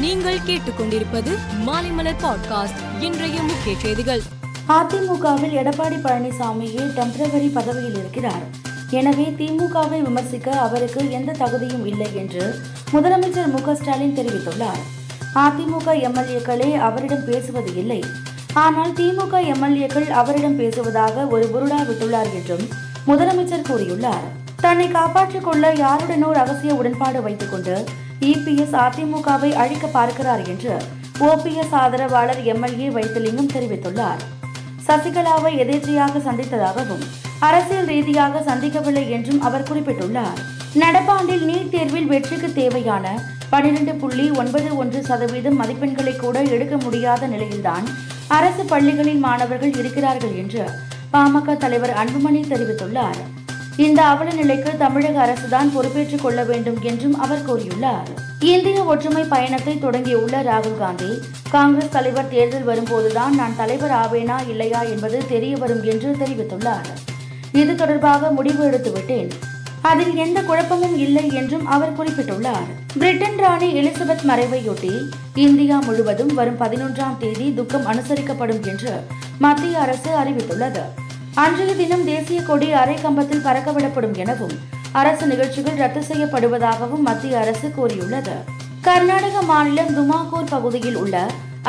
நீங்கள் கேட்டுக்கொண்டிருப்பது மாலைமலர் பாட்காஸ்ட். இன்றைய முக்கிய செய்திகள். அதிமுகவில் எடப்பாடி பழனிசாமியே டெம்பரவரி பதவியில் இருக்கிறார்? எனவே திமுகவை விமர்சிக்க அவருக்கு எந்த தகுதியும் இல்லை என்று முதலமைச்சர் மு ஸ்டாலின் தெரிவித்துள்ளார். அதிமுக எம்எல்ஏக்களே அவரிடம் பேசுவது இல்லை. ஆனால் திமுக எம்எல்ஏக்கள் அவரிடம் பேசுவதாக ஒரு புருடா விட்டுள்ளார் என்றும் முதலமைச்சர் கூறியுள்ளார். தன்னை காப்பாற்றிக் கொள்ள யாருடனோ ரகசிய உடன்பாடு வைத்துக் கொண்டு இபிஎஸ் அதிமுகவை அழிக்க பார்க்கிறார் என்று ஓபிஎஸ் ஆதரவாளர் எம்எல்ஏ வைத்திலிங்கம் தெரிவித்துள்ளார். சசிகலாவை எதேச்சையாக சந்தித்ததாகவும் அரசியல் ரீதியாக சந்திக்கவில்லை என்றும் அவர் குறிப்பிட்டுள்ளார். நடப்பாண்டில் நீட் தேர்வில் வெற்றிக்கு தேவையான பனிரெண்டு புள்ளி ஒன்பது ஒன்று சதவீதம் மதிப்பெண்களை கூட எடுக்க முடியாத நிலையில்தான் அரசு பள்ளிகளில் மாணவர்கள் இருக்கிறார்கள் என்று பாமக தலைவர் அன்புமணி தெரிவித்துள்ளார். இந்த அவல நிலைக்கு தமிழக அரசுதான் பொறுப்பேற்றுக் கொள்ள வேண்டும் என்றும் அவர் கூறியுள்ளார். இந்திய ஒற்றுமை பயணத்தை தொடங்கியுள்ள ராகுல் காந்தி காங்கிரஸ் தலைவர் தேர்தல் வரும்போதுதான் நான் தலைவர் ஆவேனா இல்லையா என்பது தெரிய வரும் என்று தெரிவித்துள்ளார். இது தொடர்பாக முடிவு எடுத்துவிட்டேன். அதில் எந்த குழப்பமும் இல்லை என்றும் அவர் குறிப்பிட்டுள்ளார். பிரிட்டன் ராணி எலிசபெத் மறைவையொட்டி இந்தியா முழுவதும் வரும் பதினொன்றாம் தேதி துக்கம் அனுசரிக்கப்படும் என்று மத்திய அரசு அறிவித்துள்ளது. அன்றைய தினம் தேசிய கொடி அரை கம்பத்தில் பறக்கவிடப்படும் எனவும் அரசு நிகழ்ச்சிகள் ரத்து செய்யப்படுவதாகவும் மத்திய அரசு கூறியுள்ளது. கர்நாடக மாநிலம் துமாகூர் பகுதியில் உள்ள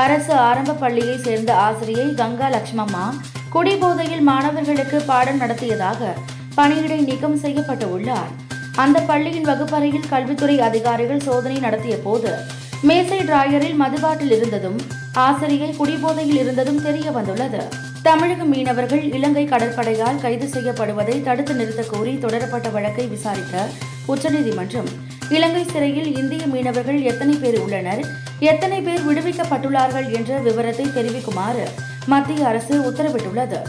அரசு ஆரம்ப பள்ளியை சேர்ந்த ஆசிரியை கங்கா லட்சுமம்மா குடிபோதையில் மாணவர்களுக்கு பாடம் நடத்தியதாக பணியிடை நீக்கம் செய்யப்பட்டு உள்ளார். அந்த பள்ளியின் வகுப்பறையில் கல்வித்துறை அதிகாரிகள் சோதனை நடத்திய போது மேசை டிராயரில் மதுபாட்டில் இருந்ததும் ஆசிரியை குடிபோதையில் இருந்ததும் தெரிய வந்துள்ளது. தமிழக மீனவர்கள் இலங்கை கடற்படையால் கைது செய்யப்படுவதை தடுத்து நிறுத்த கோரி தொடரப்பட்ட வழக்கை விசாரித்த உச்சநீதிமன்றம் இலங்கை சிறையில் இந்திய மீனவர்கள் எத்தனை பேர் உள்ளனர் எத்தனை பேர் விடுவிக்கப்பட்டுள்ளார்கள் என்ற விவரத்தை தெரிவிக்குமாறு மத்திய அரசு உத்தரவிட்டுள்ளது.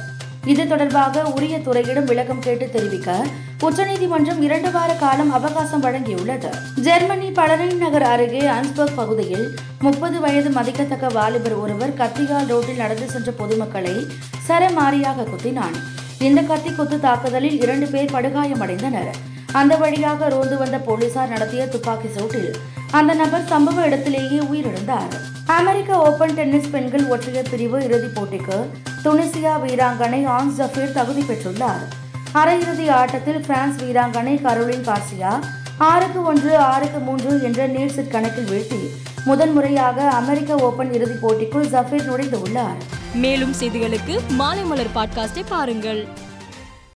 இது தொடர்பாக உரிய துறையிடம் விளக்கம் கேட்டு தெரிவிக்க உச்சநீதிமன்றம் இரண்டு வார காலம் அவகாசம் வழங்கியுள்ளது. ஜெர்மனி பலரைன் நகர் அருகே அன்ஸ்பர்க் பகுதியில் முப்பது வயது மதிக்கத்தக்க வாலிபர் ஒருவர் கத்தியால் ரோட்டில் நடந்து சென்ற பொதுமக்களை சரமாரியாக குத்தினான். இந்த கத்தி குத்து தாக்குதலில் இரண்டு பேர் படுகாயமடைந்தனர். அந்த வழியாக ரோந்து வந்த போலீசார் நடத்திய துப்பாக்கி சூட்டில் அந்த நபர் சம்பவ இடத்திலேயே உயிரிழந்தார். அமெரிக்க ஓபன் டென்னிஸ் பெண்கள் ஒற்றையர் பிரிவு இறுதிப் போட்டிக்கு துனிசியா வீராங்கனை ஆன் ஜஃபீர் தகுதி பெற்றுள்ளார். அரையிறுதி ஆட்டத்தில் பிரான்ஸ் வீராங்கனை கரோலின் கார்சியா ஆறுக்கு ஒன்று ஆறுக்கு மூன்று என்ற நேர் செட் கணக்கில் வீழ்த்தி முதன்முறையாக அமெரிக்க ஓபன் இறுதிப் போட்டிக்குள் ஜஃபீர் நுழைந்துள்ளார் மேலும் செய்திகளுக்கு மாலைமலர் பாட்காஸ்டை பாருங்கள்.